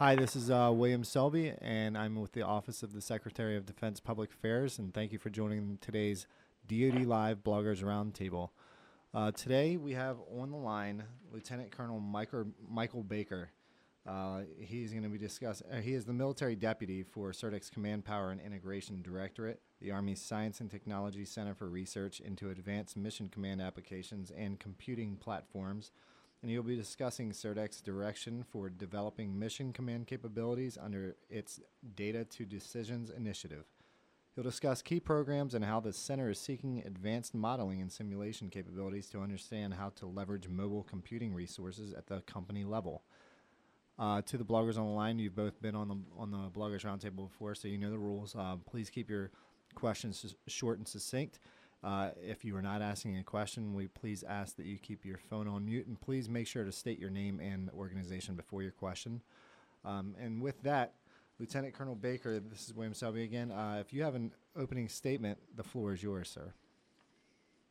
Hi, this is uh, William Selby, and I'm with the Office of the Secretary of Defense Public Affairs, and thank you for joining today's DoD Live Bloggers Roundtable. Uh, today we have on the line Lieutenant Colonel Michael, Michael Baker. Uh, he's going to be discussing. Uh, he is the military deputy for CERDEC Command Power and Integration Directorate, the Army's Science and Technology Center for Research into Advanced Mission Command Applications and Computing Platforms and he'll be discussing CERDEC's direction for developing mission command capabilities under its Data to Decisions initiative. He'll discuss key programs and how the center is seeking advanced modeling and simulation capabilities to understand how to leverage mobile computing resources at the company level. Uh, to the bloggers on the line, you've both been on the on the bloggers roundtable before, so you know the rules. Uh, please keep your questions short and succinct. Uh, if you are not asking a question, we please ask that you keep your phone on mute and please make sure to state your name and organization before your question. Um, and with that, Lieutenant Colonel Baker, this is William Selby again. Uh, if you have an opening statement, the floor is yours, sir.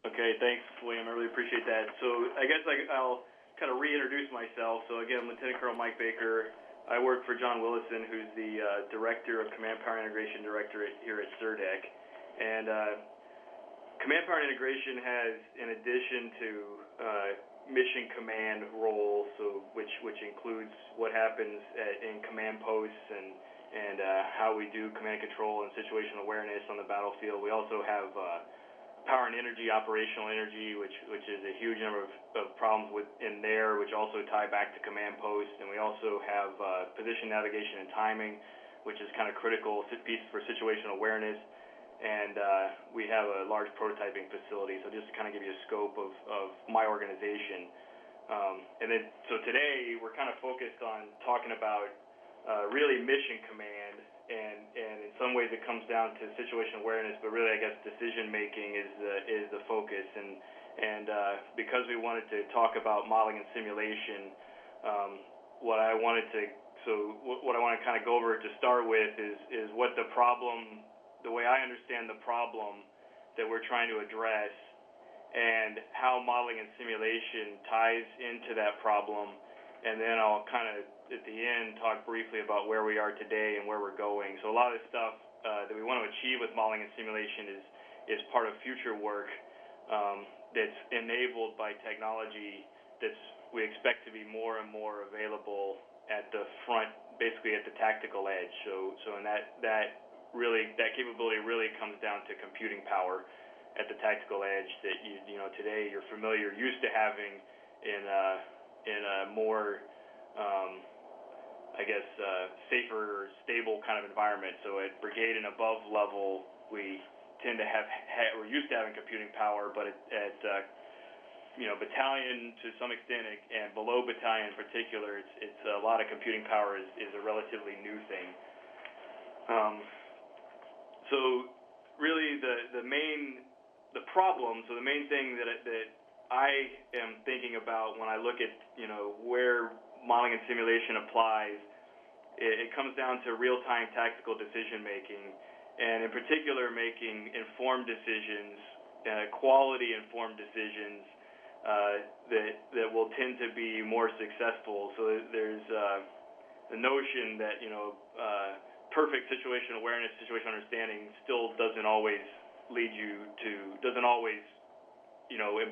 Okay, thanks, William. I really appreciate that. So I guess I, will kind of reintroduce myself. So again, Lieutenant Colonel Mike Baker. I work for John Willison, who's the uh, Director of Command Power Integration Directorate here at CERDEC. And uh, Command Power Integration has, in addition to uh, mission command role, so which which includes what happens at, in command posts and and uh, how we do command control and situational awareness on the battlefield. We also have uh, power and energy, operational energy, which which is a huge number of, of problems within there, which also tie back to command posts. And we also have uh, position navigation and timing, which is kind of critical piece for situational awareness and uh, we have a large prototyping facility. So just to kind of give you a scope of, of my organization. Um, and then, so today we're kind of focused on talking about uh, really mission command, and, and in some ways it comes down to situation awareness, but really I guess decision making is the, is the focus. And, and uh, because we wanted to talk about modeling and simulation, um, what I wanted to so what I want to kind of go over to start with is is what the problem the way I understand the problem that we're trying to address and how modeling and simulation ties into that problem. And then I'll kind of, at the end, talk briefly about where we are today and where we're going. So a lot of the stuff uh, that we want to achieve with modeling and simulation is, is part of future work um, that's enabled by technology that's we expect to be more and more available at the front, basically at the tactical edge. So, so in that, that really that capability really comes down to computing power at the tactical edge that you you know today you're familiar used to having in a in a more um, I guess uh, safer stable kind of environment. So at brigade and above level we tend to have ha- we're used to having computing power, but at, at uh, you know battalion to some extent and below battalion in particular, it's it's a lot of computing power is, is a relatively new thing. Um, really the the main the problem. So the main thing that that I am thinking about when I look at you know where modeling and simulation applies, it, comes down to real time tactical decision making, and in particular making informed decisions, uh, quality informed decisions. Uh, that that will tend to be more successful. So there's uh, the notion that you know perfect situation awareness, situation understanding still doesn't always lead you to, doesn't always, you know, it,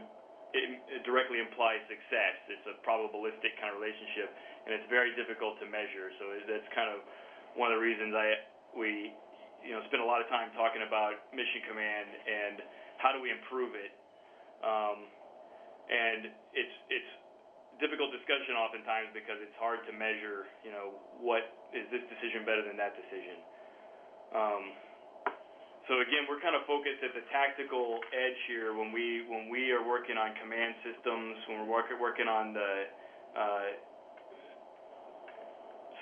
it directly implies success. It's a probabilistic kind of relationship, and it's very difficult to measure. So that's kind of one of the reasons I we you know spend a lot of time talking about mission command and how do we improve it. Um, and it's it's difficult discussion oftentimes because it's hard to measure, you know, what is this decision better than that decision. Um, so again, we're kind of focused at the tactical edge here when we when we are working on command systems, when we're work, working on the uh,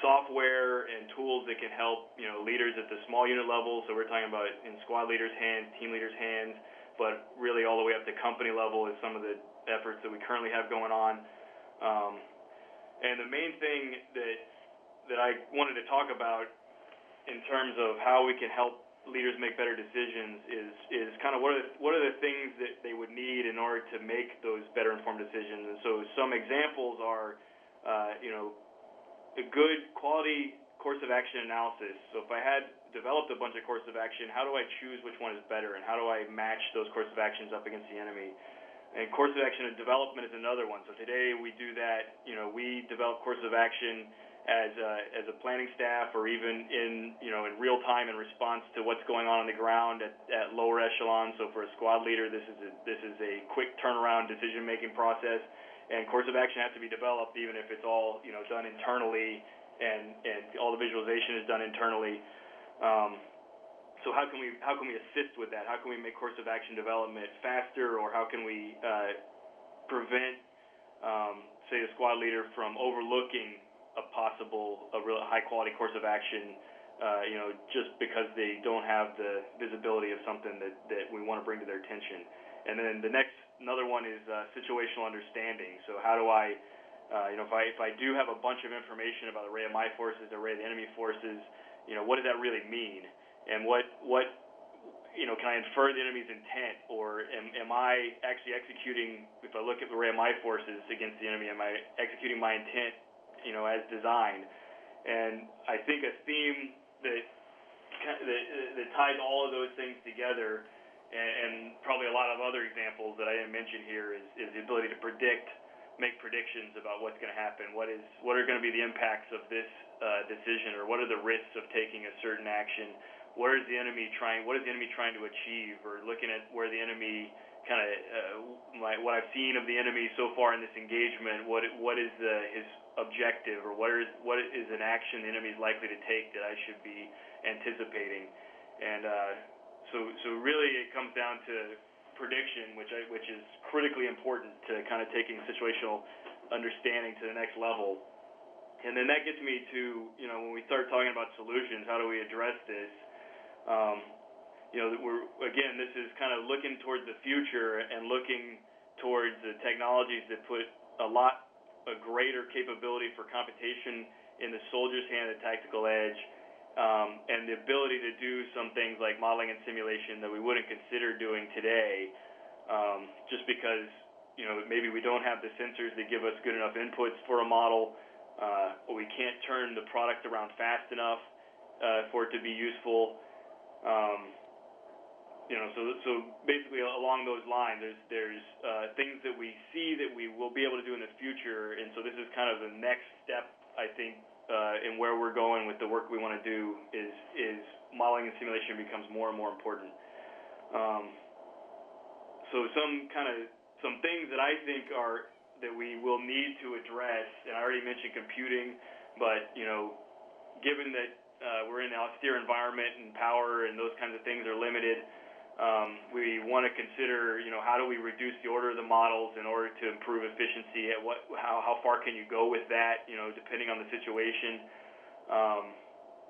software and tools that can help you know leaders at the small unit level. So we're talking about in squad leaders' hands, team leaders' hands, but really all the way up to company level is some of the efforts that we currently have going on. Um, and the main thing that that I wanted to talk about in terms of how we can help leaders make better decisions is is kind of what are the, what are the things that they would need in order to make those better informed decisions. And so some examples are, uh, you know, a good quality course of action analysis. So if I had developed a bunch of course of action, how do I choose which one is better, and how do I match those course of actions up against the enemy? And course of action and development is another one. So today we do that. You know, we develop course of action as a, as a planning staff, or even in you know in real time in response to what's going on on the ground at, lower echelon. So for a squad leader, this is a, this is a quick turnaround decision making process. And course of action has to be developed, even if it's all you know done internally and and all the visualization is done internally. Um, So how can we how can we assist with that? How can we make course of action development faster, or how can we uh, prevent, um, say, a squad leader from overlooking a possible a real high quality course of action? Uh, you know, just because they don't have the visibility of something that that we want to bring to their attention. And then the next another one is uh, situational understanding. So how do I uh, you know, if I if I do have a bunch of information about the array of my forces, the array of the enemy forces, you know, what does that really mean? And what what you know, can I infer the enemy's intent, or am am I actually executing? If I look at the array of my forces against the enemy, am I executing my intent, you know, as designed? And I think a theme that that, that ties all of those things together, and, and probably a lot of other examples that I didn't mention here, is, is the ability to predict make predictions about what's going to happen. What is what are going to be the impacts of this uh, decision, or what are the risks of taking a certain action? Where is the enemy trying? What is the enemy trying to achieve? Or looking at where the enemy kind of uh, what I've seen of the enemy so far in this engagement. What what is the, his objective, or what is what is an action the enemy is likely to take that I should be anticipating? And uh, so so really it comes down to prediction, which I, which is critically important to kind of taking situational understanding to the next level. And then that gets me to you know when we start talking about solutions, how do we address this? Um, you know, we're again, this is kind of looking towards the future and looking towards the technologies that put a lot a greater capability for computation in the soldier's hand at tactical edge um, and the ability to do some things like modeling and simulation that we wouldn't consider doing today, um, just because you know maybe we don't have the sensors that give us good enough inputs for a model, uh, or we can't turn the product around fast enough uh, for it to be useful. Basically along those lines, there's there's uh, things that we see that we will be able to do in the future, and so this is kind of the next step, I think, uh, and where we're going with the work we want to do is is modeling and simulation becomes more and more important. Um, so some kind of some things that I think are that we will need to address, and I already mentioned computing, but you know, given that uh, we're in an austere environment and power and those kinds of things are limited, um, we want to consider, you know, how do we reduce the order of the models in order to improve efficiency? At what, how, how far can you go with that? You know, depending on the situation. Um,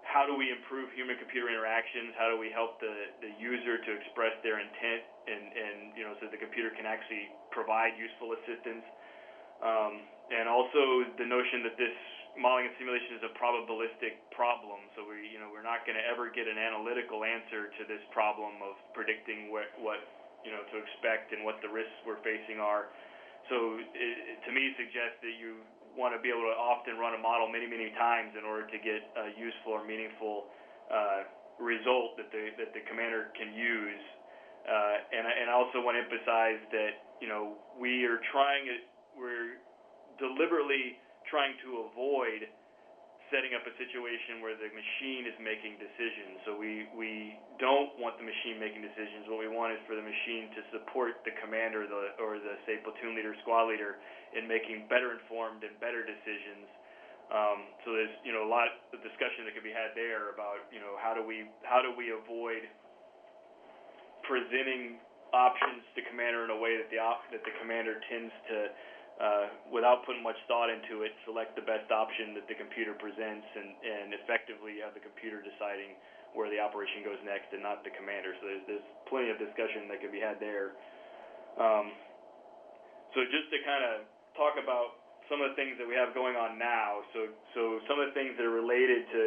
how do we improve human-computer interactions? How do we help the, the user to express their intent and, and you know, so the computer can actually provide useful assistance? Um, and also the notion that this modeling and simulation is a probabilistic problem, so we, you know, we're not going to ever get an analytical answer to this problem of predicting what, what, you know, to expect and what the risks we're facing are. So it, to me, suggests that you want to be able to often run a model many, many times in order to get a useful or meaningful uh, result that the that the commander can use. Uh, and and I also want to emphasize that you know we are trying it, we're deliberately trying to avoid setting up a situation where the machine is making decisions. So we, we don't want the machine making decisions. What we want is for the machine to support the commander or the, or the say platoon leader, squad leader in making better informed and better decisions. Um, so there's you know a lot of discussion that could be had there about you know how do we how do we avoid presenting options to commander in a way that the op- that the commander tends to uh, without putting much thought into it, select the best option that the computer presents and, and effectively have the computer deciding where the operation goes next and not the commander. So there's, there's plenty of discussion that could be had there. Um, so just to kind of talk about some of the things that we have going on now. So, so some of the things that are related to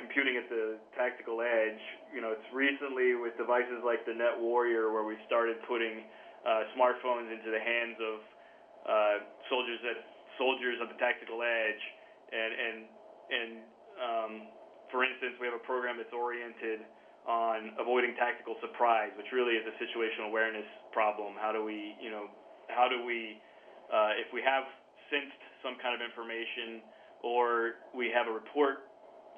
computing at the tactical edge. You know, it's recently with devices like the Net Warrior where we started putting uh, smartphones into the hands of uh, soldiers at soldiers on the tactical edge, and and and um, for instance, we have a program that's oriented on avoiding tactical surprise, which really is a situational awareness problem. How do we, you know, how do we, uh, if we have sensed some kind of information, or we have a report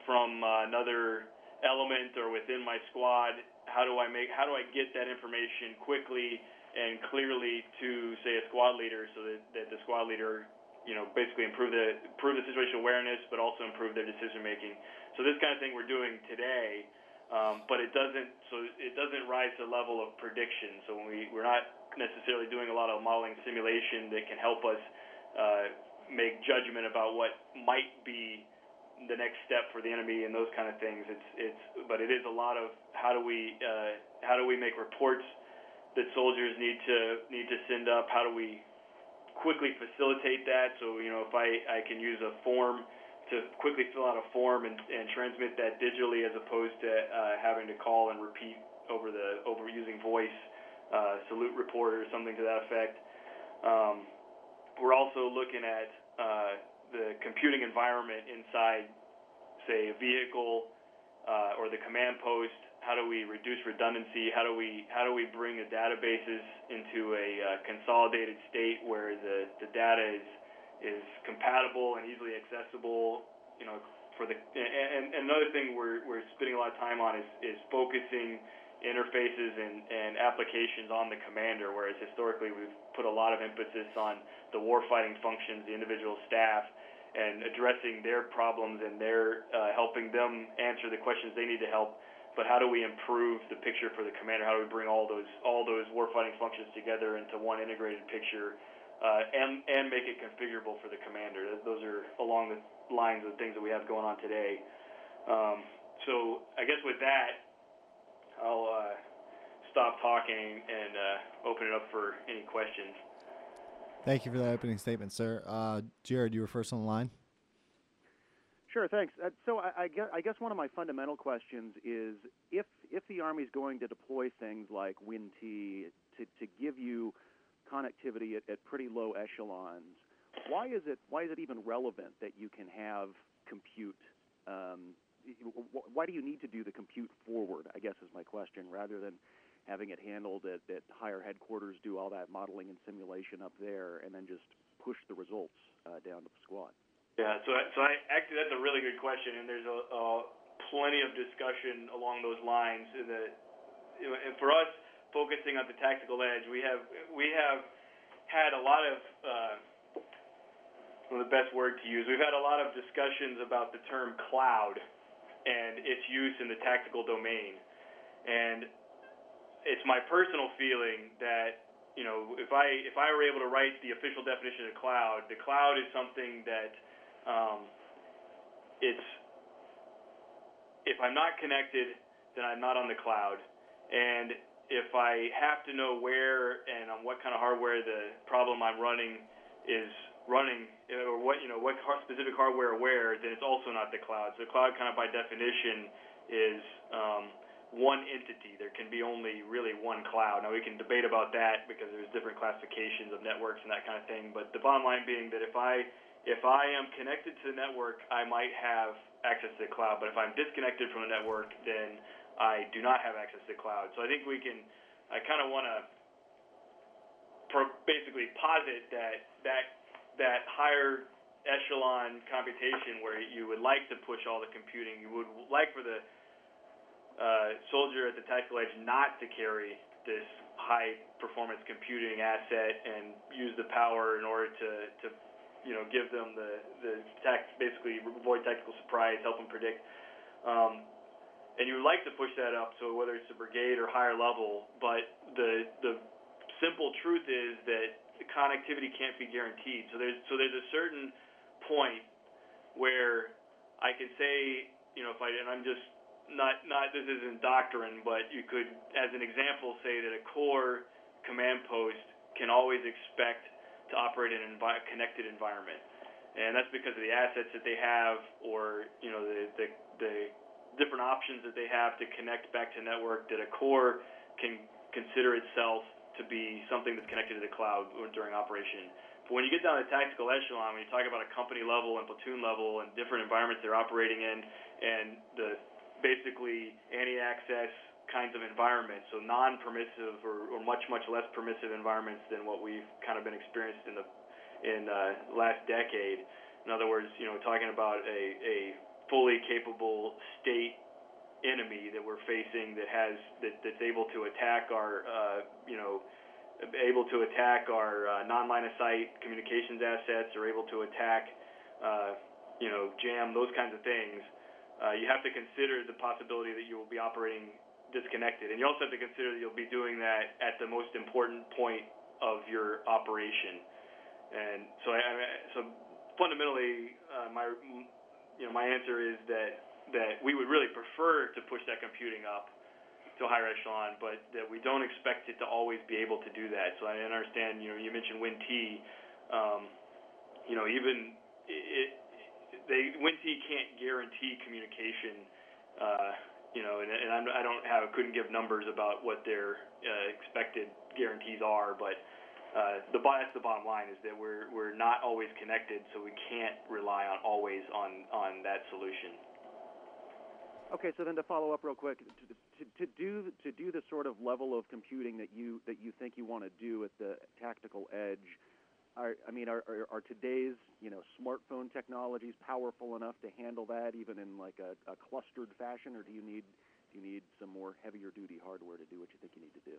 from uh, another element or within my squad, how do I make, how do I get that information quickly and clearly to say a squad leader, so that, that the squad leader, you know, basically improve the improve the situational awareness, but also improve their decision making. So this kind of thing we're doing today um, but it doesn't so it doesn't rise to the level of prediction. So when we we're not necessarily doing a lot of modeling simulation that can help us uh, make judgment about what might be the next step for the enemy and those kind of things. It's it's but it is a lot of how do we uh, how do we make reports that soldiers need to need to send up? How do we quickly facilitate that? So you know if I I can use a form to quickly fill out a form and, and transmit that digitally as opposed to uh, having to call and repeat over the over using voice uh, salute report or something to that effect. Um, we're also looking at uh, the computing environment inside, say, a vehicle uh, or the command post. How do we reduce redundancy? How do we how do we bring the databases into a uh, consolidated state where the, the data is is compatible and easily accessible. You know, for the and, and another thing we're we're spending a lot of time on is is focusing interfaces and, and applications on the commander, whereas historically we've put a lot of emphasis on the warfighting functions, the individual staff, and addressing their problems and their uh, helping them answer the questions they need to help. But how do we improve the picture for the commander? How do we bring all those all those warfighting functions together into one integrated picture uh, and and make it configurable for the commander. Those are along the lines of things that we have going on today. Um, so I guess with that, I'll uh, stop talking and uh, open it up for any questions. Thank you for that opening statement, sir. Uh, Jared, you were first on the line. Sure, thanks. Uh, so I, I, guess, I, guess, one of my fundamental questions is if if the Army is going to deploy things like WIN-T to, to give you connectivity at, at pretty low echelons, why is it why is it even relevant that you can have compute? Um, why do you need to do the compute forward? I guess is my question, rather than having it handled at, at higher headquarters, do all that modeling and simulation up there, and then just push the results uh, down to the squad. Yeah, so so I, actually that's a really good question, and there's a, a plenty of discussion along those lines. You know, and for us, focusing on the tactical edge, we have we have had a lot of uh, the best word to use. We've had a lot of discussions about the term cloud and its use in the tactical domain, and it's my personal feeling that you know if I if I were able to write the official definition of cloud, the cloud is something that um, it's if I'm not connected, then I'm not on the cloud, and if I have to know where and on what kind of hardware the problem I'm running is running, or what you know what specific hardware where, then it's also not the cloud. So the cloud, kind of by definition, is um, one entity. There can be only really one cloud. Now we can debate about that because there's different classifications of networks and that kind of thing. But the bottom line being that if I if I am connected to the network, I might have access to the cloud. But if I'm disconnected from the network, then I do not have access to the cloud. So I think we can, I kind of want to pro- basically posit that that that higher echelon computation where you would like to push all the computing, you would like for the uh, soldier at the tactical edge not to carry this high performance computing asset and use the power in order to, to you know give them the the tact basically avoid tactical surprise, help them predict. Um, and you would like to push that up, so whether it's a brigade or higher level, but the the simple truth is that connectivity can't be guaranteed. So there's so there's a certain point where I can say, you know, if I and I'm just not not this isn't doctrine, but you could, as an example, say that a corps command post can always expect to operate in an envi- connected environment, and that's because of the assets that they have, or you know, the the, the different options that they have to connect back to network that a corps can consider itself to be something that's connected to the cloud during Operation. But when you get down to tactical echelon, when you talk about a company level and platoon level and different environments they're operating in, and the basically anti-access kinds of environments, so non-permissive or, or much much less permissive environments than what we've kind of been experienced in the in uh, last decade. In other words, you know, talking about a, a fully capable state enemy that we're facing that has that, that's able to attack our uh, you know able to attack our uh, non-line of sight communications assets or able to attack uh, you know jam those kinds of things uh, you have to consider the possibility that you will be operating disconnected. And you also have to consider that you'll be doing that at the most important point of your operation. And so I, I so fundamentally uh, my you know my answer is that that we would really prefer to push that computing up to a higher echelon, but that we don't expect it to always be able to do that. So I understand, you know, you mentioned WIN-T, um, you know, even it, they WIN-T can't guarantee communication, uh, you know, and, and I'm, I don't have couldn't give numbers about what their uh, expected guarantees are, but uh, the that's the bottom line is that we're we're not always connected, so we can't rely on always on on that solution. Okay, so then to follow up real quick, to, to, to do to do the sort of level of computing that you that you think you want to do at the tactical edge, are, I mean, are, are, are today's you know smartphone technologies powerful enough to handle that even in like a, a clustered fashion, or do you need do you need some more heavier duty hardware to do what you think you need to do?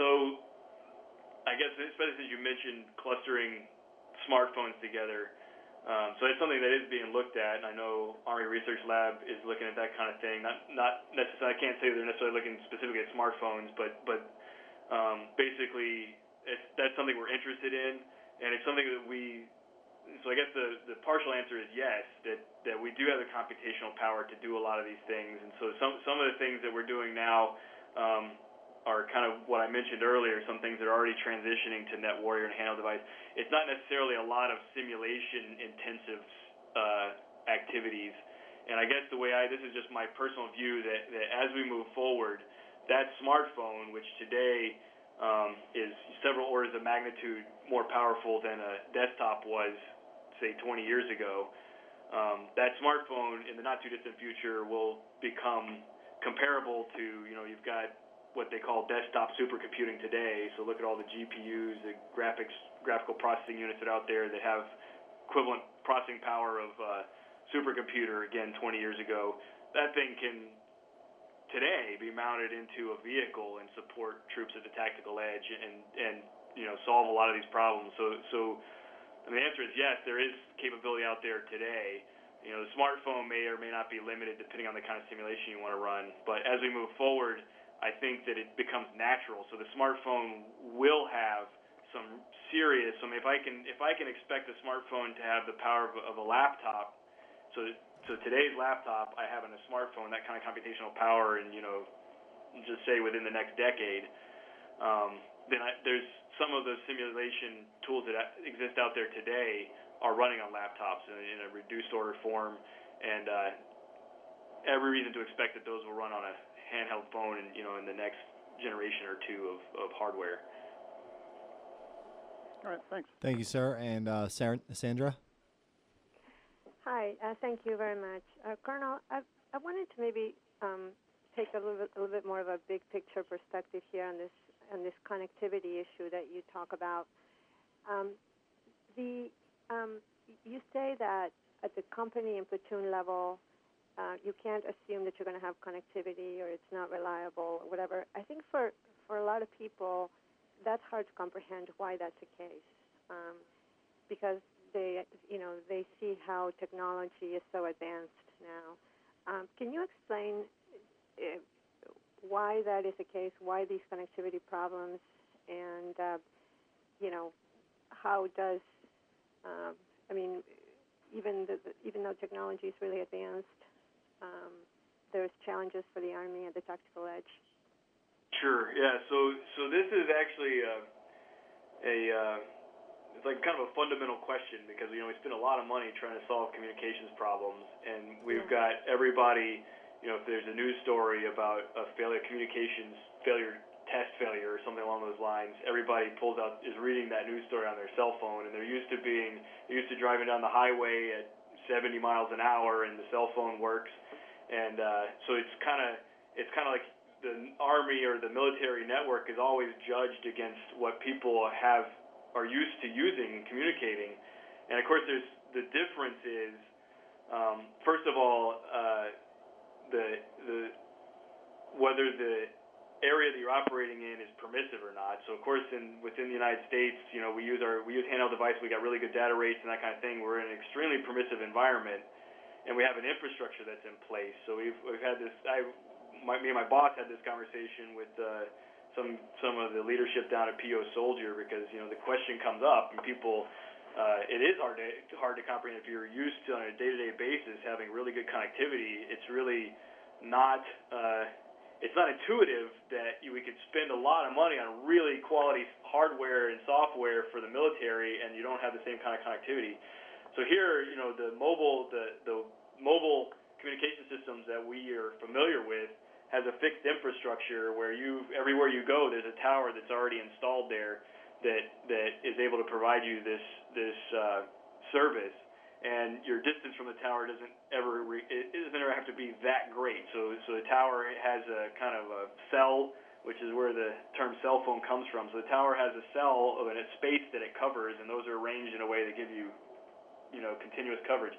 So, I guess especially since you mentioned clustering smartphones together um, so it's something that is being looked at, and I know Army Research Lab is looking at that kind of thing. Not not necessarily. I can't say they're necessarily looking specifically at smartphones, but but um, basically, that's something we're interested in, and it's something that we. So I guess the the partial answer is yes, that that we do have the computational power to do a lot of these things, and so some some of the things that we're doing now. Um, are kind of what I mentioned earlier, some things that are already transitioning to Net Warrior and handheld device. It's not necessarily a lot of simulation intensive uh, activities. And I guess the way I, this is just my personal view that, that as we move forward, that smartphone, which today um, is several orders of magnitude more powerful than a desktop was, say, 20 years ago, um, that smartphone in the not too distant future will become comparable to, you know, you've got what they call desktop supercomputing today. So look at all the GPUs, the graphics, graphical processing units that are out there that have equivalent processing power of uh, supercomputer again 20 years ago. That thing can today be mounted into a vehicle and support troops at the tactical edge and and you know solve a lot of these problems. So so the answer is yes, there is capability out there today. You know, the smartphone may or may not be limited depending on the kind of simulation you want to run. But as we move forward, I think that it becomes natural. So the smartphone will have some serious. I mean, if I can if I can expect a smartphone to have the power of, of a laptop, so so today's laptop I have in a smartphone that kind of computational power, and you know, just say within the next decade, um, then I, there's some of those simulation tools that exist out there today are running on laptops in, in a reduced order form, and uh, every reason to expect that those will run on a handheld phone in you know in the next generation or two of, of hardware. All right, thanks. Thank you, sir. And uh, Sarah, Sandra. Hi, uh, thank you very much, uh, Colonel. I, I wanted to maybe um, take a little bit, a little bit more of a big picture perspective here on this on this connectivity issue that you talk about. Um, the um, you say that at the company and platoon level, uh, you can't assume that you're going to have connectivity or it's not reliable or whatever. I think for, for a lot of people, that's hard to comprehend why that's the case. Um, because they, you know, they see how technology is so advanced now. Um, can you explain uh, why that is the case? Why these connectivity problems, and uh, you know, how does um, I mean, even the, even though technology is really advanced, um, there's challenges for the Army at the tactical edge? Sure. Yeah. So so this is actually a, a uh, it's like kind of a fundamental question because you know we spend a lot of money trying to solve communications problems, and we've got everybody. You know, if there's a news story about a failure communications failure test failure or something along those lines, everybody pulls out is reading that news story on their cell phone, and they're used to being they're used to driving down the highway at 70 miles an hour, and the cell phone works, and uh, so it's kind of it's kind of like the army or the military network is always judged against what people have are used to using and communicating, and of course there's the difference is um, first of all uh, the the whether the area that you're operating in is permissive or not. So of course, in within the United States, you know, we use our we use handheld devices. We got really good data rates and that kind of thing. We're in an extremely permissive environment, and we have an infrastructure that's in place. So we've we've had this. I, my, me and my boss had this conversation with uh, some some of the leadership down at PO Soldier because you know the question comes up and people. Uh, it is hard to hard to comprehend if you're used to on a day-to-day basis having really good connectivity. It's really not. Uh, it's not intuitive that we could spend a lot of money on really quality hardware and software for the military, and you don't have the same kind of connectivity. So here, you know, the mobile the the mobile communication systems that we are familiar with has a fixed infrastructure where you everywhere you go, there's a tower that's already installed there that that is able to provide you this this uh, service and your distance from the tower doesn't ever re- it doesn't ever have to be that great. So so the tower has a kind of a cell, which is where the term cell phone comes from. So the tower has a cell of a space that it covers, and those are arranged in a way that give you you know continuous coverage.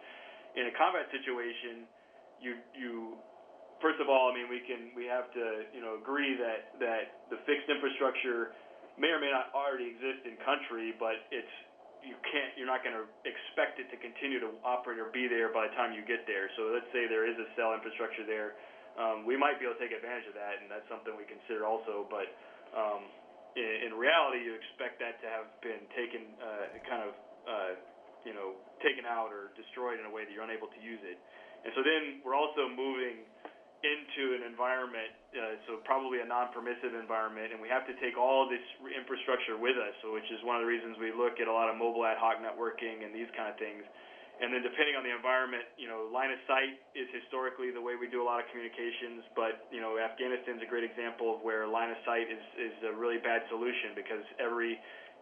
In a combat situation, you you first of all, I mean we can we have to you know agree that that the fixed infrastructure may or may not already exist in country, but it's you can't you're not going to expect it to continue to operate or be there by the time you get there. So let's say there is a cell infrastructure there, um, we might be able to take advantage of that, and that's something we consider also. But um, in, in reality, you expect that to have been taken uh, kind of uh, you know taken out or destroyed in a way that you're unable to use it. And so then we're also moving into an environment, uh, so probably a non-permissive environment, and we have to take all this infrastructure with us. So, which is one of the reasons we look at a lot of mobile ad hoc networking and these kind of things. And then depending on the environment, you know, line of sight is historically the way we do a lot of communications, but you know, Afghanistan's a great example of where line of sight is is a really bad solution because every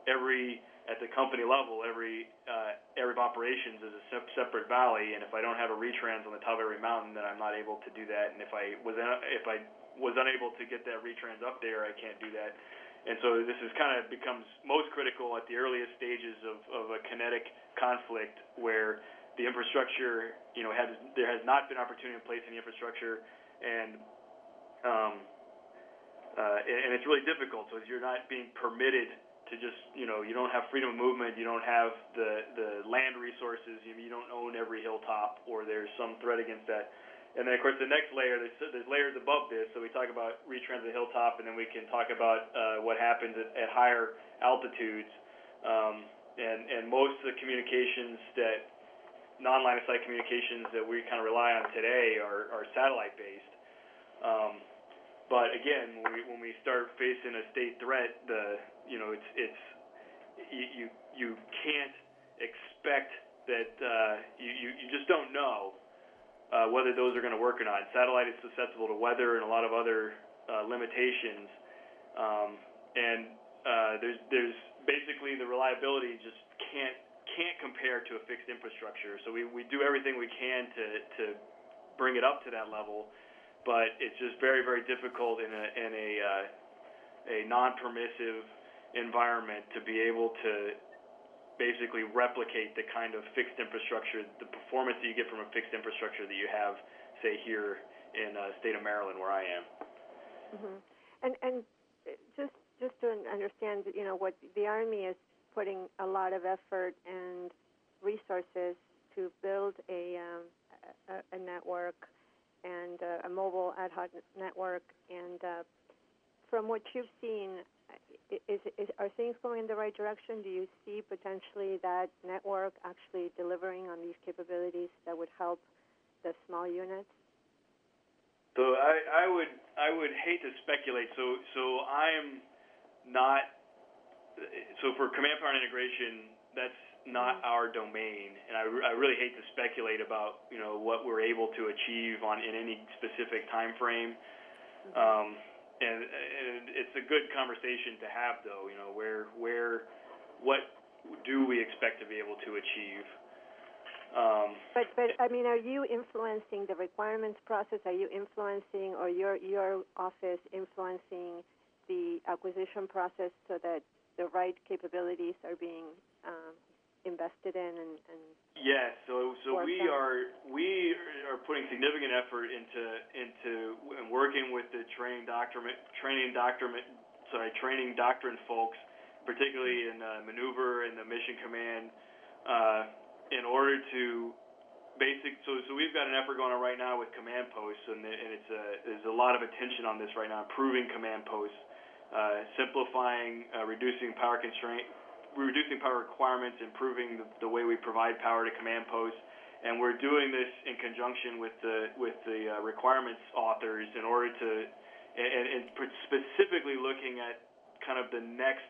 every at the company level, every uh, area of operations is a se- separate valley, and if I don't have a retrans on the top of every mountain, then I'm not able to do that. And if I was in, if I was unable to get that retrans up there, I can't do that. And so this is kind of becomes most critical at the earliest stages of, of a kinetic conflict where the infrastructure, you know, has there has not been opportunity in place the infrastructure, and um, uh, and it's really difficult. So you're not being permitted to just you know you don't have freedom of movement, you don't have the the land resources, you, you don't own every hilltop, or there's some threat against that. And then of course the next layer, there's, there's layers above this. So we talk about retrans the hilltop, and then we can talk about uh, what happens at, at higher altitudes. Um, and and most of the communications that non-line of sight communications that we kind of rely on today are, are satellite based. Um, but again, when we when we start facing a state threat, the you know it's it's you you can't expect that uh, you, you just don't know uh, whether those are going to work or not. Satellite is susceptible to weather and a lot of other uh, limitations, um, and uh, there's there's basically the reliability just can't can't compare to a fixed infrastructure. So we, we do everything we can to to bring it up to that level, but it's just very very difficult in a in a uh, a non-permissive environment to be able to basically replicate the kind of fixed infrastructure, the performance that you get from a fixed infrastructure that you have, say here in uh, state of Maryland where I am. Mm-hmm. And and just just to understand, you know, what the Army is putting a lot of effort and resources to build a um, a, a network and uh, a mobile ad hoc network. And uh, from what you've seen, is, is, are things going in the right direction? Do you see potentially that network actually delivering on these capabilities that would help the small units? So I, I would I would hate to speculate. So so I'm not. So for command power integration, that's not mm-hmm. our domain, and I, I really hate to speculate about you know what we're able to achieve on in any specific time frame. Mm-hmm. Um, and and it's a good conversation to have though. You know, where where what do we expect to be able to achieve? Um, but but I mean, are you influencing the requirements process? Are you influencing, or your your office influencing the acquisition process so that the right capabilities are being um, invested in and, and yes so so we on? are we are putting significant effort into into and working with the training doctrine training doctrine sorry training doctrine folks particularly in uh, maneuver and the mission command uh, in order to basic so so we've got an effort going on right now with command posts and, and it's a, there's a lot of attention on this right now improving command posts uh, simplifying uh, reducing power constraint reducing power requirements, improving the, the way we provide power to command posts, and we're doing this in conjunction with the with the uh, requirements authors in order to and, and specifically looking at kind of the next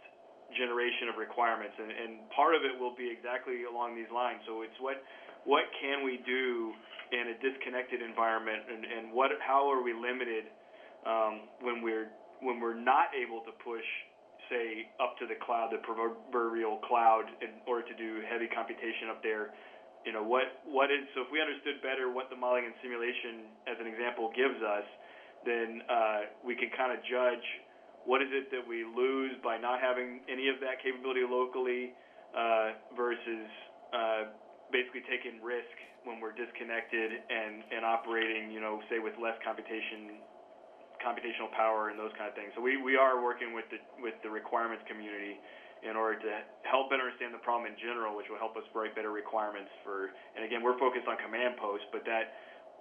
generation of requirements and, and part of it will be exactly along these lines. So it's what what can we do in a disconnected environment and, and what how are we limited um, when we're when we're not able to push say, up to the cloud, the proverbial cloud, in order to do heavy computation up there. You know, what, what is, so if we understood better what the modeling and simulation, as an example, gives us, then uh, we can kind of judge what is it that we lose by not having any of that capability locally uh, versus uh, basically taking risk when we're disconnected and, and operating, you know, say with less computation computational power and those kind of things. So we, we are working with the with the requirements community in order to help better understand the problem in general, which will help us write better requirements for. And again, we're focused on command posts, but that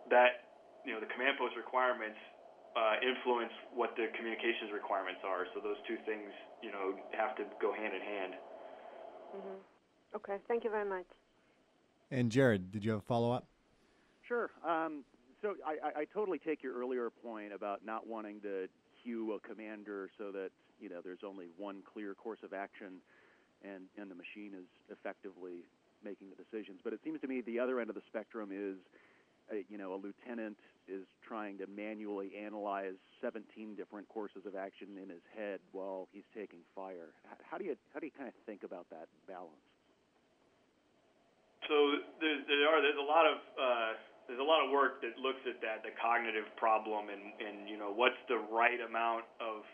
that you know the command post requirements uh, influence what the communications requirements are. So those two things you know have to go hand in hand. Mm-hmm. Okay, thank you very much. And Jared, did you have a follow up? Sure. Um, so I, I totally take your earlier point about not wanting to cue a commander so that you know there's only one clear course of action, and and the machine is effectively making the decisions. But it seems to me the other end of the spectrum is, uh, you know, a lieutenant is trying to manually analyze 17 different courses of action in his head while he's taking fire. How do you how do you kind of think about that balance? So there, there are there's a lot of uh, there's a lot of work that looks at that, the cognitive problem, and and you know what's the right amount of.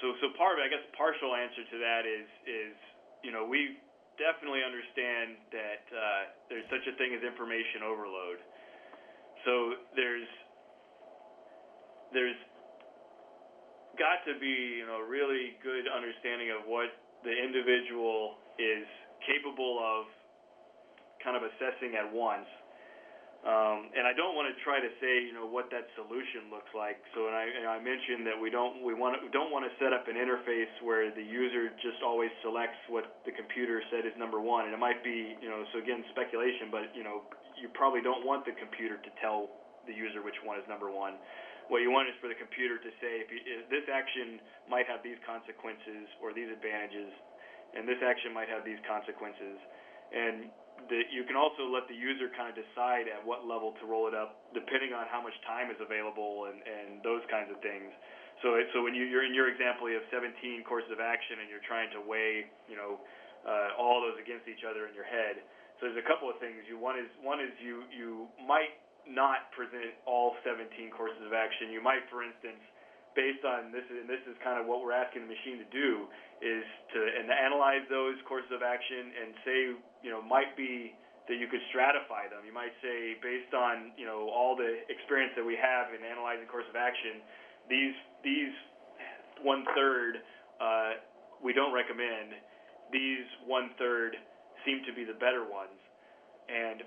So so part of it, I guess, partial answer to that is is you know we definitely understand that uh, there's such a thing as information overload. So there's there's got to be you know really good understanding of what the individual is capable of kind of assessing at once um, and I don't want to try to say, you know, what that solution looks like. So, and I, and I mentioned that we don't we want we don't want to set up an interface where the user just always selects what the computer said is number one. And it might be, you know, so again speculation, but you know, you probably don't want the computer to tell the user which one is number one. What you want is for the computer to say if, you, if this action might have these consequences or these advantages, and this action might have these consequences, and that you can also let the user kind of decide at what level to roll it up, depending on how much time is available and, and those kinds of things. So, it, so when you, you're in your example, you have 17 courses of action, and you're trying to weigh, you know, uh, all those against each other in your head. So there's a couple of things. You one is one is you you might not present all 17 courses of action. You might, for instance, based on this, and this is kind of what we're asking the machine to do, is to and analyze those courses of action and say you know, might be that you could stratify them. You might say, based on you know all the experience that we have in analyzing course of action, these these one third uh, we don't recommend. These one third seem to be the better ones, and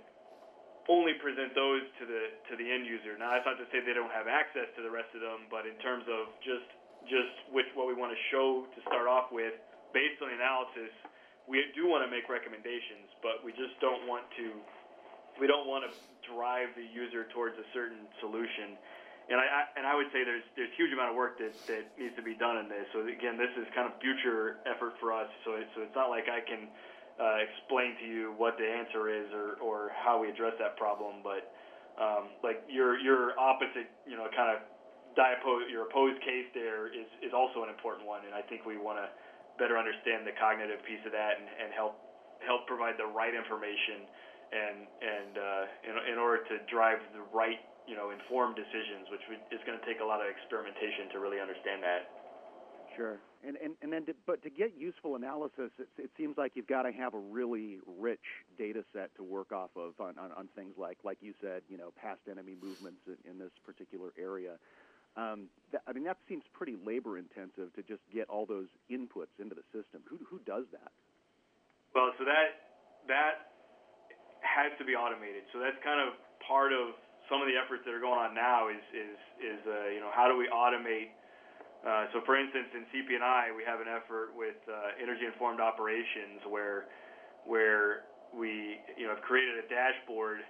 only present those to the to the end user. Now that's not to say they don't have access to the rest of them, but in terms of just just with what we want to show to start off with, based on the analysis, we do want to make recommendations, but we just don't want to we don't want to drive the user towards a certain solution. And I, I and I would say there's there's huge amount of work that, that needs to be done in this. So again, this is kind of future effort for us. So it, so it's not like I can uh, explain to you what the answer is or, or how we address that problem. But um, like your your opposite, you know, kind of diopose, your opposed case there is is also an important one, and I think we want to better understand the cognitive piece of that and, and help help provide the right information and and uh, in, in order to drive the right you know informed decisions, which is going to take a lot of experimentation to really understand that. Sure. And, and, and then, to, but to get useful analysis, it, it seems like you've got to have a really rich data set to work off of on, on, on things like, like you said, you know, past enemy movements in, in this particular area. Um, that, I mean, that seems pretty labor intensive to just get all those inputs into the system. Who, who does that? Well, so that that has to be automated. So that's kind of part of some of the efforts that are going on now. Is is is uh, you know how do we automate uh, so, for instance, in CP&I, we have an effort with uh, energy-informed operations where where we you know have created a dashboard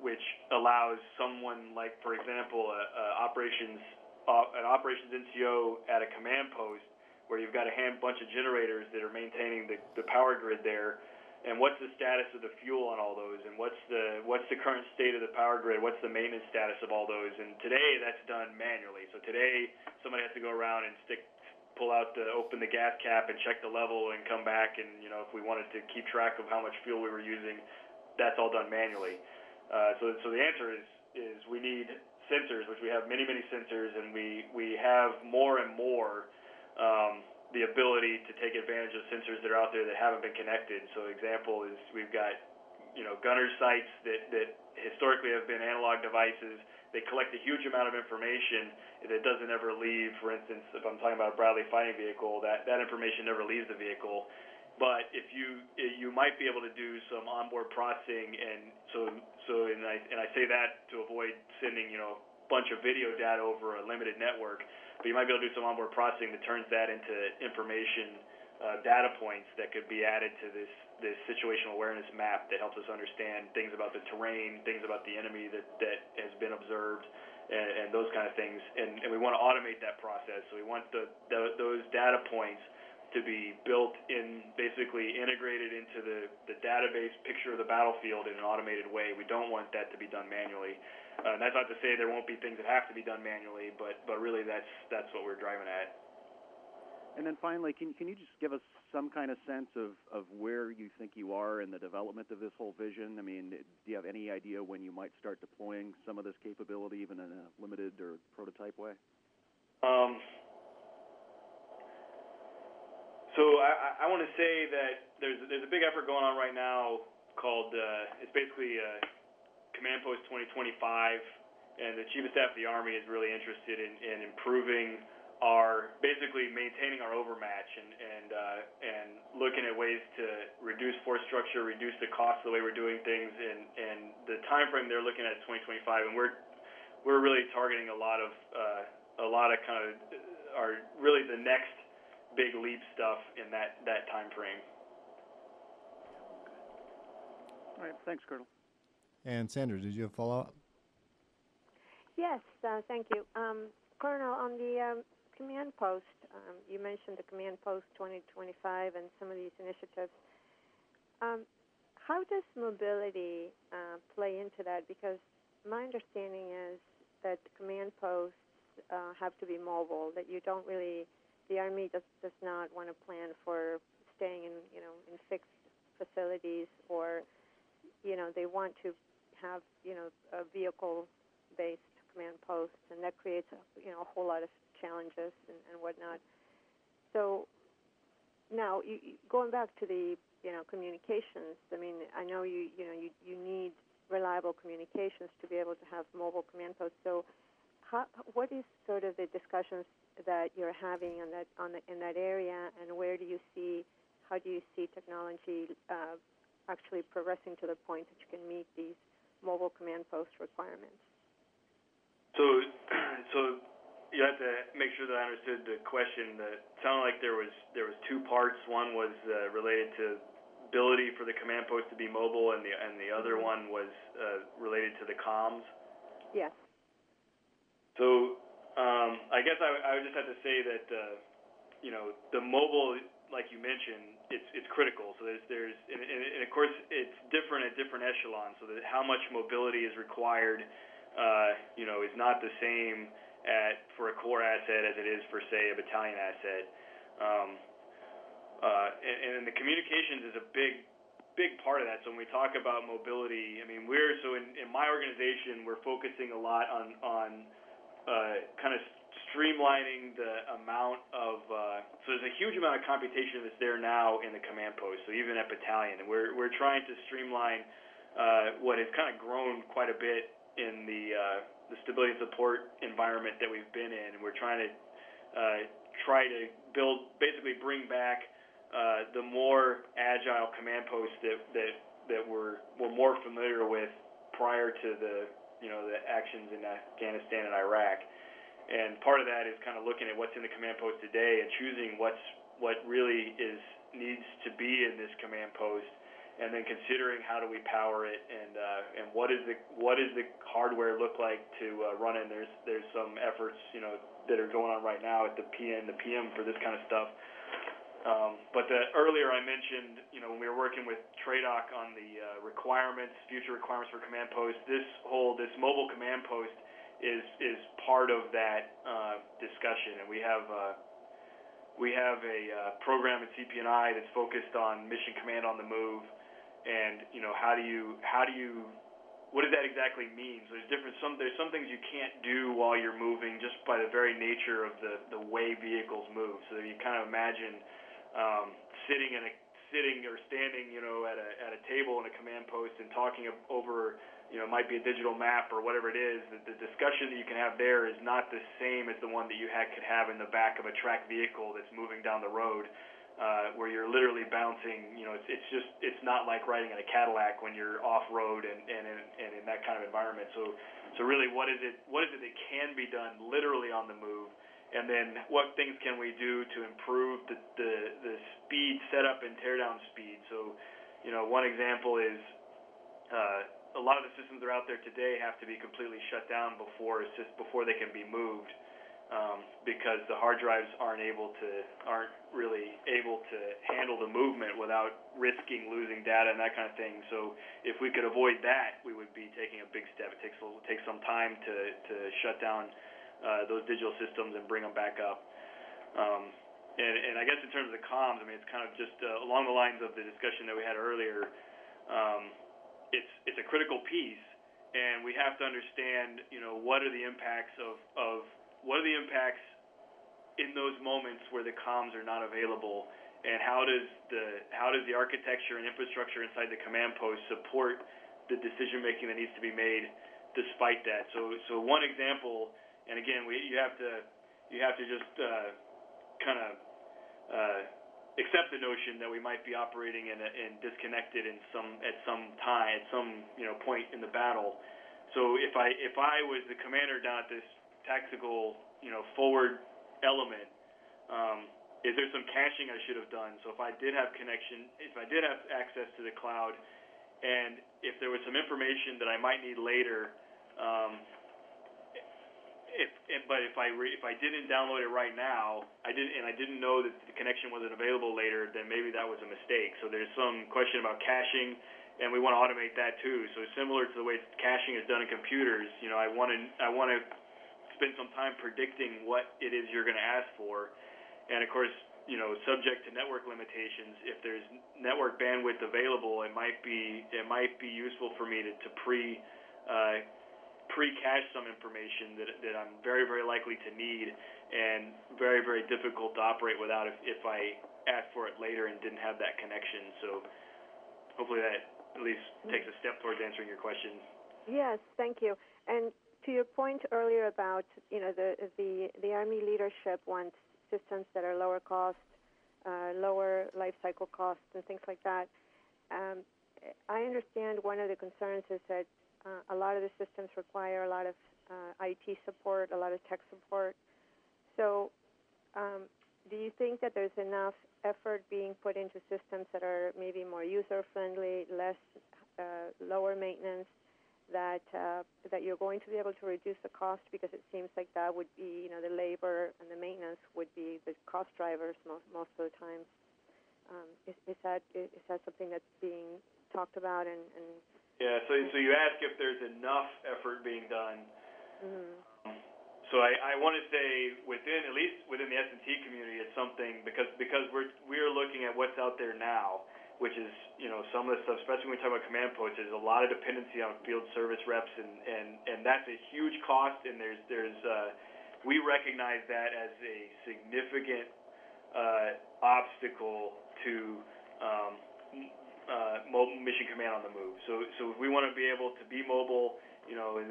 which allows someone like, for example, a, a operations uh, an operations NCO at a command post where you've got a hand bunch of generators that are maintaining the, the power grid there and what's the status of the fuel on all those, and what's the what's the current state of the power grid, what's the maintenance status of all those. And today that's done manually. So today somebody has to go around and stick pull out the open the gas cap and check the level and come back and you know if we wanted to keep track of how much fuel we were using, that's all done manually. Uh, so so the answer is is we need sensors, which we have many many sensors, and we we have more and more. Um, the ability to take advantage of sensors that are out there that haven't been connected. So example is we've got you know gunner sights that that historically have been analog devices. They collect a huge amount of information that doesn't ever leave. For instance, if I'm talking about a Bradley fighting vehicle, that that information never leaves the vehicle. But if you you might be able to do some onboard processing, and so so and I and I say that to avoid sending you know a bunch of video data over a limited network but you might be able to do some onboard processing that turns that into information uh, data points that could be added to this this situational awareness map that helps us understand things about the terrain, things about the enemy that that has been observed, and, and those kind of things. And, and we want to automate that process. So we want the, the those data points to be built in, basically integrated into the the database picture of the battlefield in an automated way. We don't want that to be done manually. Uh, that's not to say there won't be things that have to be done manually, but but really that's that's what we're driving at. And then finally, can can you just give us some kind of sense of of where you think you are in the development of this whole vision? I mean, do you have any idea when you might start deploying some of this capability, even in a limited or prototype way? Um, so I, I want to say that there's there's a big effort going on right now called uh, it's basically uh, Command Post 2025, and the Chief of Staff of the Army is really interested in, in improving our basically maintaining our overmatch and and uh, and looking at ways to reduce force structure, reduce the cost of the way we're doing things, and and the time frame they're looking at is 2025, and we're we're really targeting a lot of uh, a lot of kind of our really the next big leap stuff in that that time frame. All right, thanks, Colonel. And Sandra, did you have follow up? Yes, uh, thank you. Um, Colonel, on the um, command post, um, you mentioned the command post 2025 and some of these initiatives. Um, how does mobility uh, play into that? Because my understanding is that command posts uh, have to be mobile. That you don't really, the Army does does not want to plan for staying in you know in fixed facilities or you know they want to have you know a vehicle-based command post, and that creates a, you know a whole lot of challenges and, and whatnot. So now, you, going back to the you know communications, I mean, I know you you know you you need reliable communications to be able to have mobile command posts. So, how, what is sort of the discussions that you're having on that on the, in that area, and where do you see how do you see technology uh, actually progressing to the point that you can meet these mobile command post requirements. So, so you have to make sure that I understood the question. That sounded like there was there was two parts. One was uh, related to ability for the command post to be mobile, and the and the other mm-hmm. one was uh, related to the comms. Yes. So, um, I guess I, I would just have to say that uh, you know the mobile, like you mentioned, it's it's critical. So there's there's and, and, of course it's different at different echelons. So that how much mobility is required, uh, you know, is not the same at for a corps asset as it is for say a battalion asset. Um, uh, and, and the communications is a big big part of that. So when we talk about mobility, I mean we're so in, in my organization we're focusing a lot on on kind of streamlining the amount of uh, so there's a huge amount of computation that's there now in the command post. So even at battalion, and we're we're trying to streamline uh, what has kind of grown quite a bit in the uh, the stability and support environment that we've been in. And we're trying to uh, try to build basically bring back uh, the more agile command posts that that that we're we're more familiar with prior to the you know the actions in Afghanistan and Iraq. And part of that is kind of looking at what's in the command post today and choosing what's what really is needs to be in this command post, and then considering how do we power it and uh, and what is the what does the hardware look like to uh, run in. There's there's some efforts you know that are going on right now at the PN the PM for this kind of stuff. Um, but earlier I mentioned, you know, when we were working with TRADOC on the uh, requirements, future requirements for command post, this whole this mobile command post is is part of that uh, discussion, and we have uh, we have a program at CP&I that's focused on mission command on the move, and you know how do you how do you what does that exactly mean? So there's different some there's some things you can't do while you're moving just by the very nature of the the way vehicles move. So you kind of imagine um, sitting in a sitting or standing, you know, at a at a table in a command post and talking over you know, might be a digital map or whatever it is, the, the discussion that you can have there is not the same as the one that you had, could have in the back of a tracked vehicle that's moving down the road, uh, where you're literally bouncing. You know, it's, it's just it's not like riding in a Cadillac when you're off road and and in, and in that kind of environment. So so really, what is it? What is it that can be done literally on the move? And then what things can we do to improve the the, the speed setup and teardown speed? So, you know, one example is. Uh, a lot of the systems that are out there today have to be completely shut down before before they can be moved um, because the hard drives aren't able to aren't really able to handle the movement without risking losing data and that kind of thing. So if we could avoid that, we would be taking a big step. It takes a, it takes some time to to shut down uh, those digital systems and bring them back up. Um, and, and I guess in terms of the comms, I mean, it's kind of just uh, along the lines of the discussion that we had earlier. Um, it's it's a critical piece, and we have to understand, you know, what are the impacts of of what are the impacts in those moments where the comms are not available, and how does the how does the architecture and infrastructure inside the command post support the decision making that needs to be made despite that. So so one example, and again, we you have to you have to just uh, kind of uh, accept the notion that we might be operating in, a, in disconnected in some at some time at some you know point in the battle. So if I if I was the commander down at this tactical you know forward element, um, is there some caching I should have done? So if I did have connection, if I did have access to the cloud, and if there was some information that I might need later, um, if, if but if I re, if I didn't download it right now, I didn't and I didn't know that the connection wasn't available later, then maybe that was a mistake. So there's some question about caching, and we want to automate that too. So similar to the way caching is done in computers, you know, I want to I want to spend some time predicting what it is you're going to ask for, and of course, you know, subject to network limitations. If there's network bandwidth available, it might be it might be useful for me to to pre uh, pre-cache some information that, that I'm very, very likely to need and very, very difficult to operate without if, if I asked for it later and didn't have that connection. So hopefully that at least takes a step towards answering your question. Yes, thank you. And to your point earlier about, you know, the, the, the Army leadership wants systems that are lower cost, uh, lower life cycle costs, and things like that. Um, I understand one of the concerns is that uh, a lot of the systems require a lot of uh, IT support, a lot of tech support. So, um, do you think that there's enough effort being put into systems that are maybe more user friendly, less uh, lower maintenance, that uh, that you're going to be able to reduce the cost because it seems like that would be you know the labor and the maintenance would be the cost drivers most most of the time. Um, is, is that is that something that's being talked about and, and yeah. So so you ask if there's enough effort being done. Mm-hmm. So so I, I want to say within at least within the S&T community, it's something because because we're we're looking at what's out there now, which is you know some of the stuff, especially when we talk about command posts, there's a lot of dependency on field service reps, and and and that's a huge cost, and there's there's uh, we recognize that as a significant uh, obstacle to um, uh, mobile mission command on the move. So so if we want to be able to be mobile, you know, and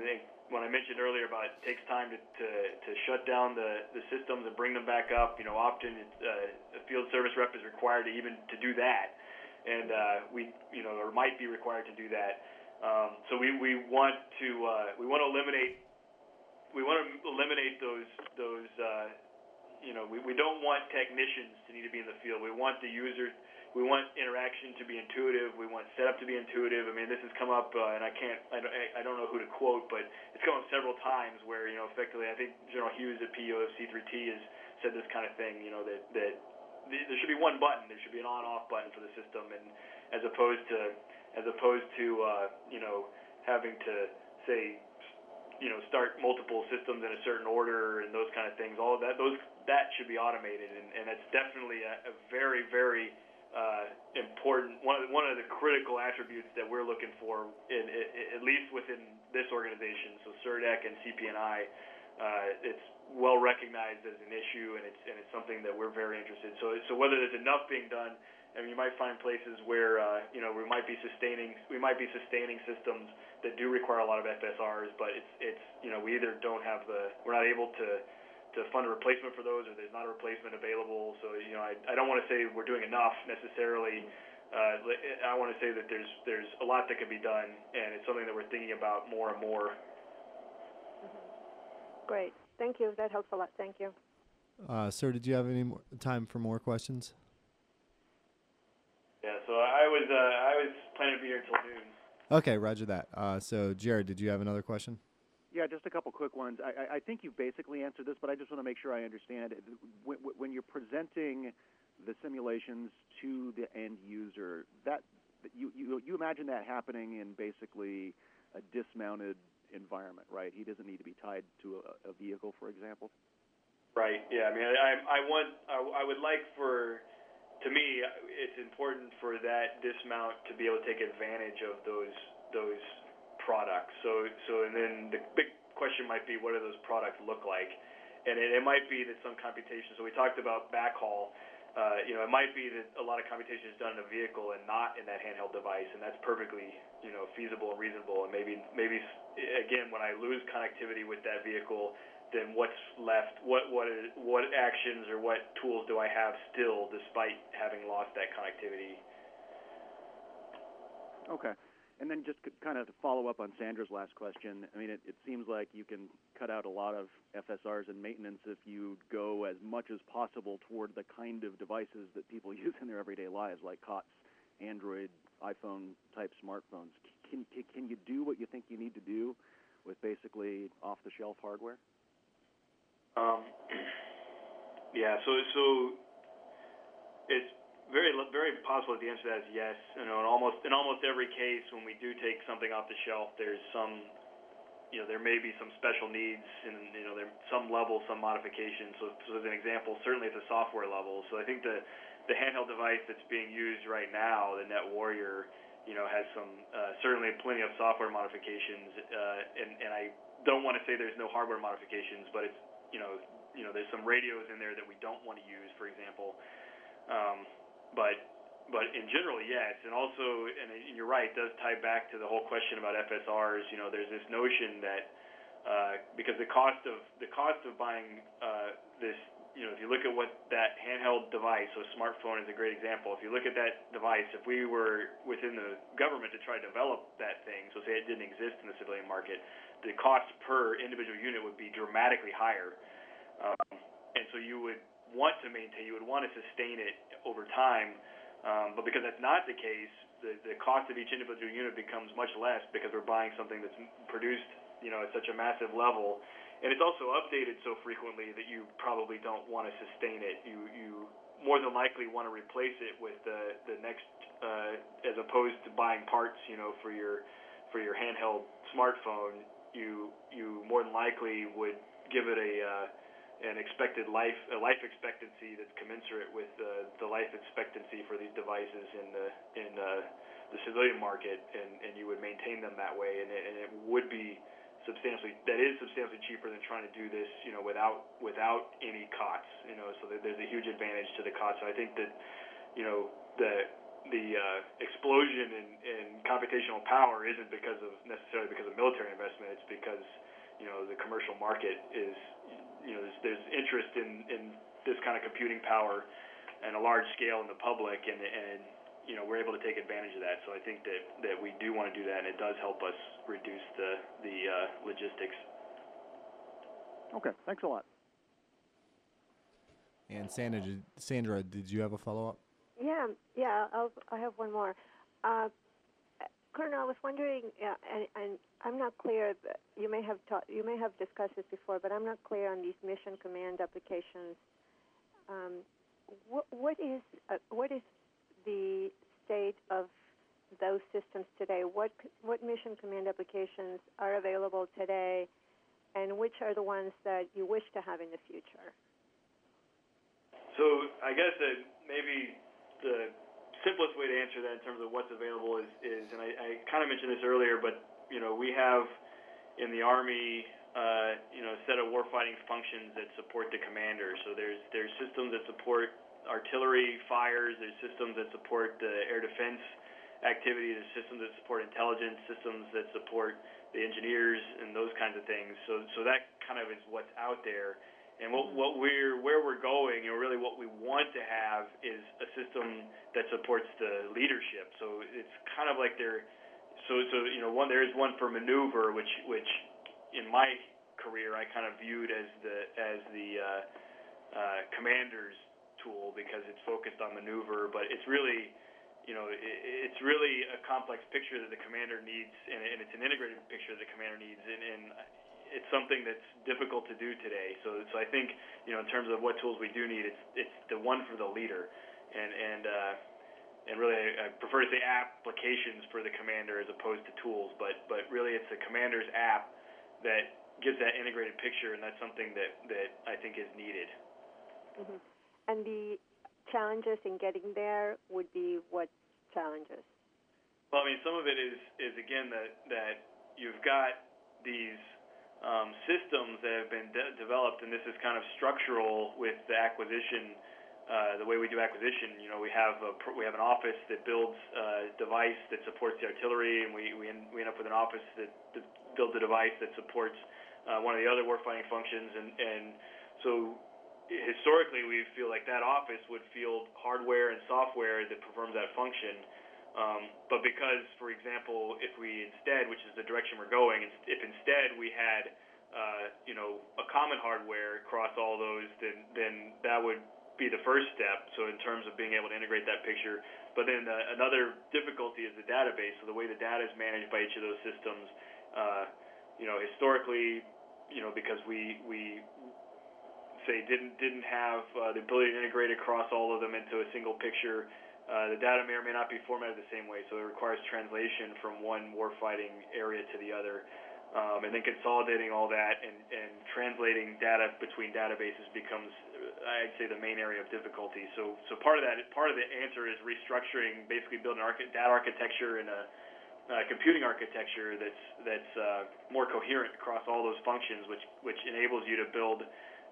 when I mentioned earlier about it takes time to, to, to shut down the, the systems and bring them back up, you know, often it's, uh, a field service rep is required to even to do that, and uh, we, you know, or might be required to do that. Um, so we, we want to uh, we want to eliminate we want to eliminate those those uh, you know we, we don't want technicians to need to be in the field. We want the user we want interaction to be intuitive. We want setup to be intuitive. I mean, this has come up, uh, and I can't, I don't, I don't know who to quote, but it's come up several times where, you know, effectively, I think General Hughes at PEO of C3T has said this kind of thing, you know, that that there should be one button. There should be an on-off button for the system, and as opposed to, as opposed to, uh, you know, having to say, you know, start multiple systems in a certain order and those kind of things. All of that, those that should be automated, and, and it's definitely a, a very, very important one of the, one of the critical attributes that we're looking for, in, in, at least within this organization. So CERDEC and CP&I, uh, it's well recognized as an issue, and it's and it's something that we're very interested. In. So so whether there's enough being done. I mean, you might find places where uh, you know we might be sustaining we might be sustaining systems that do require a lot of FSRs, but it's it's you know we either don't have the we're not able to to fund a replacement for those, or there's not a replacement available. So you know, I, I don't want to say we're doing enough necessarily. Uh, I want to say that there's there's a lot that can be done, and it's something that we're thinking about more and more. Mm-hmm. Great, thank you. That helps a lot. Thank you. Uh, sir, did you have any more time for more questions? Yeah, so I was uh, I was planning to be here until noon. Okay, Roger that. Uh, so Jared, did you have another question? Yeah, just a couple quick ones. I, I think you've basically answered this, but I just want to make sure I understand. When, when you're presenting the simulations to the end user, that you, you you imagine that happening in basically a dismounted environment, right? He doesn't need to be tied to a, a vehicle, for example. Right. Yeah. I mean, I I want I, I would like for to me it's important for that dismount to be able to take advantage of those those products. So, so and then the big question might be, what do those products look like? And it, it might be that some computation. So we talked about backhaul. Uh, you know, it might be that a lot of computation is done in a vehicle and not in that handheld device, and that's perfectly, you know, feasible and reasonable. And maybe, maybe again, when I lose connectivity with that vehicle, then what's left? What what is, what actions or what tools do I have still, despite having lost that connectivity? Okay. And then just kind of to follow up on Sandra's last question, I mean, it, it seems like you can cut out a lot of FSRs and maintenance if you go as much as possible toward the kind of devices that people use in their everyday lives, like COTS, Android, iPhone type smartphones. Can, can, can you do what you think you need to do with basically off the shelf hardware? Um, yeah, so so it's very very possible that the answer to that is yes. You know, in almost in almost every case when we do take something off the shelf, there's some you know there may be some special needs and you know there some level some modifications. So, so as an example, certainly at the software level. So I think the the handheld device that's being used right now, the Net Warrior, you know, has some uh, certainly plenty of software modifications, uh, and and I don't want to say there's no hardware modifications, but it's you know you know there's some radios in there that we don't want to use, for example. Um, but but in general, yes, and also, and you're right, it does tie back to the whole question about FSRs. You know, there's this notion that uh, because the cost of the cost of buying uh, this, you know, if you look at what that handheld device, so smartphone is a great example. If you look at that device, if we were within the government to try to develop that thing, so say it didn't exist in the civilian market, the cost per individual unit would be dramatically higher, um, and so you would want to maintain, you would want to sustain it over time. Um, but because that's not the case, the, the cost of each individual unit becomes much less because we're buying something that's produced, you know, at such a massive level, and it's also updated so frequently that you probably don't want to sustain it. You you more than likely want to replace it with the the next, uh, as opposed to buying parts, you know, for your for your handheld smartphone. You you more than likely would give it a uh, an expected life a life expectancy that's commensurate with uh, the life expectancy for these devices in the in uh, the civilian market, and, and you would maintain them that way, and it, and it would be substantially that is substantially cheaper than trying to do this, you know, without without any COTS, you know. So there's a huge advantage to the COTS. So I think that, you know, the the uh, explosion in, in computational power isn't because of necessarily because of military investment. It's because you know the commercial market is you know there's, there's interest in in this kind of computing power and a large scale in the public, and and you know we're able to take advantage of that. So I think that that we do want to do that, and it does help us reduce the the uh, logistics. Okay, thanks a lot. And Sandra, did, Sandra, did you have a follow up? Yeah, yeah. I'll, I have one more. Uh, Colonel, I was wondering, uh, and, and I'm not clear. You may have taught, you may have discussed this before, but I'm not clear on these mission command applications. Um, what, what is uh, what is the state of those systems today? What what mission command applications are available today, and which are the ones that you wish to have in the future? So I guess that maybe the simplest way to answer that in terms of what's available is, is and I, I kind of mentioned this earlier, but you know we have in the Army uh, you know set of warfighting functions that support the commander. So there's there's systems that support artillery fires, there's systems that support the air defense activity, there's systems that support intelligence, systems that support the engineers and those kinds of things. So so that kind of is what's out there. And what, what we're where we're going, and really what we want to have is a system that supports the leadership. So it's kind of like there. So so you know one there is one for maneuver, which which in my career I kind of viewed as the as the uh, uh, commander's tool because it's focused on maneuver, but it's really you know, it's really a complex picture that the commander needs, and it's an integrated picture that the commander needs, and, and it's something that's difficult to do today. So, so I think you know, in terms of what tools we do need, it's it's the one for the leader, and and uh, and really, I prefer to say applications for the commander as opposed to tools. But but really, it's the commander's app that gives that integrated picture, and that's something that that I think is needed. Mm-hmm. And the challenges in getting there would be what challenges? Well, I mean, some of it is is again that that you've got these um, systems that have been de- developed, and this is kind of structural with the acquisition, uh, the way we do acquisition. You know, we have a we have an office that builds a device that supports the artillery, and we we end, we end up with an office that, that builds a device that supports uh, one of the other warfighting functions, and and so historically we feel like that office would field hardware and software that performs that function um, but because, for example, if we instead, which is the direction we're going, if instead we had, uh, you know, a common hardware across all those, then then that would be the first step. So in terms of being able to integrate that picture, but then uh, another difficulty is the database. So the way the data is managed by each of those systems, uh, you know, historically, you know, because we we say didn't didn't have uh, the ability to integrate across all of them into a single picture. Uh, the data may or may not be formatted the same way, so it requires translation from one warfighting area to the other. Um, and then consolidating all that and, and translating data between databases becomes, uh, I'd say, the main area of difficulty. So, so part of that, part of the answer is restructuring, basically building archi- data architecture and a uh, computing architecture that's that's uh, more coherent across all those functions, which which enables you to build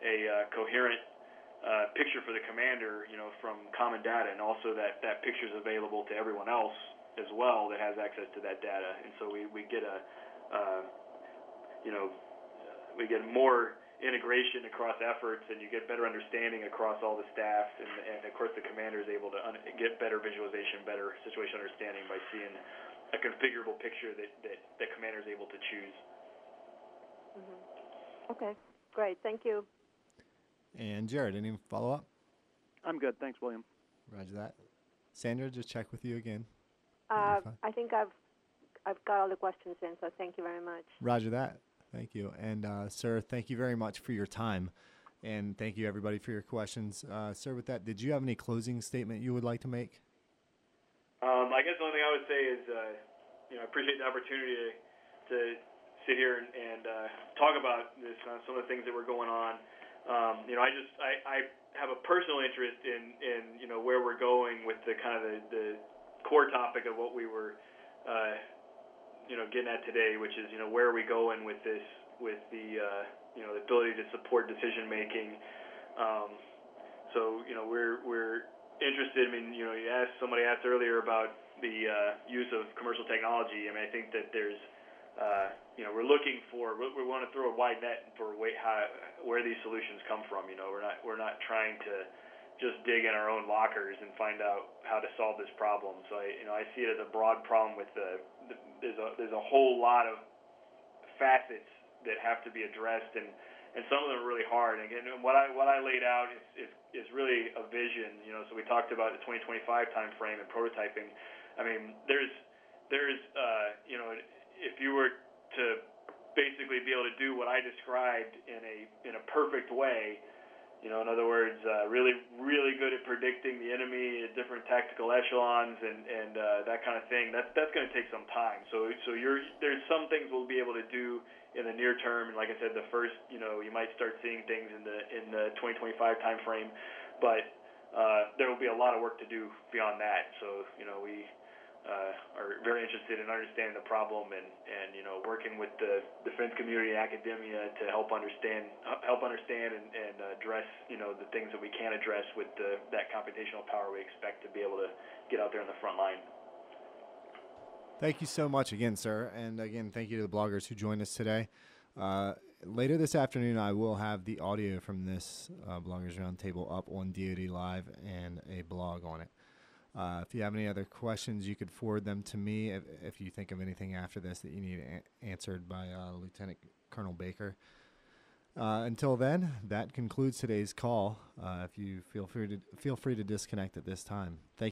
a uh, coherent uh, picture for the commander, you know, from common data, and also that that picture is available to everyone else as well that has access to that data. And so we we get a, uh, you know, we get more integration across efforts, and you get better understanding across all the staff, and, and of course the commander is able to un- get better visualization, better situation understanding by seeing a configurable picture that that the commander is able to choose. Mm-hmm. Okay, great, thank you. And Jared, any follow up? I'm good. Thanks, William. Roger that. Sandra, just check with you again. Uh, I think I've I've got all the questions in, so thank you very much. Roger that. Thank you. And uh, sir, thank you very much for your time. And thank you everybody for your questions. Uh, sir, with that, did you have any closing statement you would like to make? Um, I guess the only thing I would say is, uh, you know, I appreciate the opportunity to, to sit here and, and uh, talk about this, uh, some of the things that were going on. Um, you know, I just I, I have a personal interest in, in you know where we're going with the kind of the, the core topic of what we were uh, you know getting at today, which is you know where are we going with this with the uh, you know the ability to support decision making. Um, so you know we're we're interested. I mean you know you asked somebody asked earlier about the uh, use of commercial technology. I mean I think that there's uh, you know, we're looking for we, we want to throw a wide net for way, how, where these solutions come from. You know, we're not we're not trying to just dig in our own lockers and find out how to solve this problem. So I you know I see it as a broad problem with the, the there's a there's a whole lot of facets that have to be addressed and and some of them are really hard. And again, what I what I laid out is, is is really a vision. You know, so we talked about the 2025 time frame and prototyping. I mean, there's there's uh, you know if you were to basically be able to do what I described in a in a perfect way, you know, in other words, uh, really really good at predicting the enemy at different tactical echelons and and uh, that kind of thing. That's that's going to take some time. So so you're there's some things we'll be able to do in the near term, and like I said, the first you know you might start seeing things in the in the 2025 time frame, but uh, there will be a lot of work to do beyond that. So you know we uh, are very interested in understanding the problem and, and you know working with the defense community and academia to help understand help understand and, and address you know the things that we can address with the, that computational power we expect to be able to get out there on the front line. Thank you so much again, sir, and again thank you to the bloggers who joined us today. Uh, later this afternoon, I will have the audio from this uh, Bloggers Roundtable up on DoD Live and a blog on it. Uh, if you have any other questions, you could forward them to me if, if you think of anything after this that you need a- answered by uh, Lieutenant Colonel Baker. Uh, until then, that concludes today's call. Uh, if you feel free to feel free to disconnect at this time. Thank.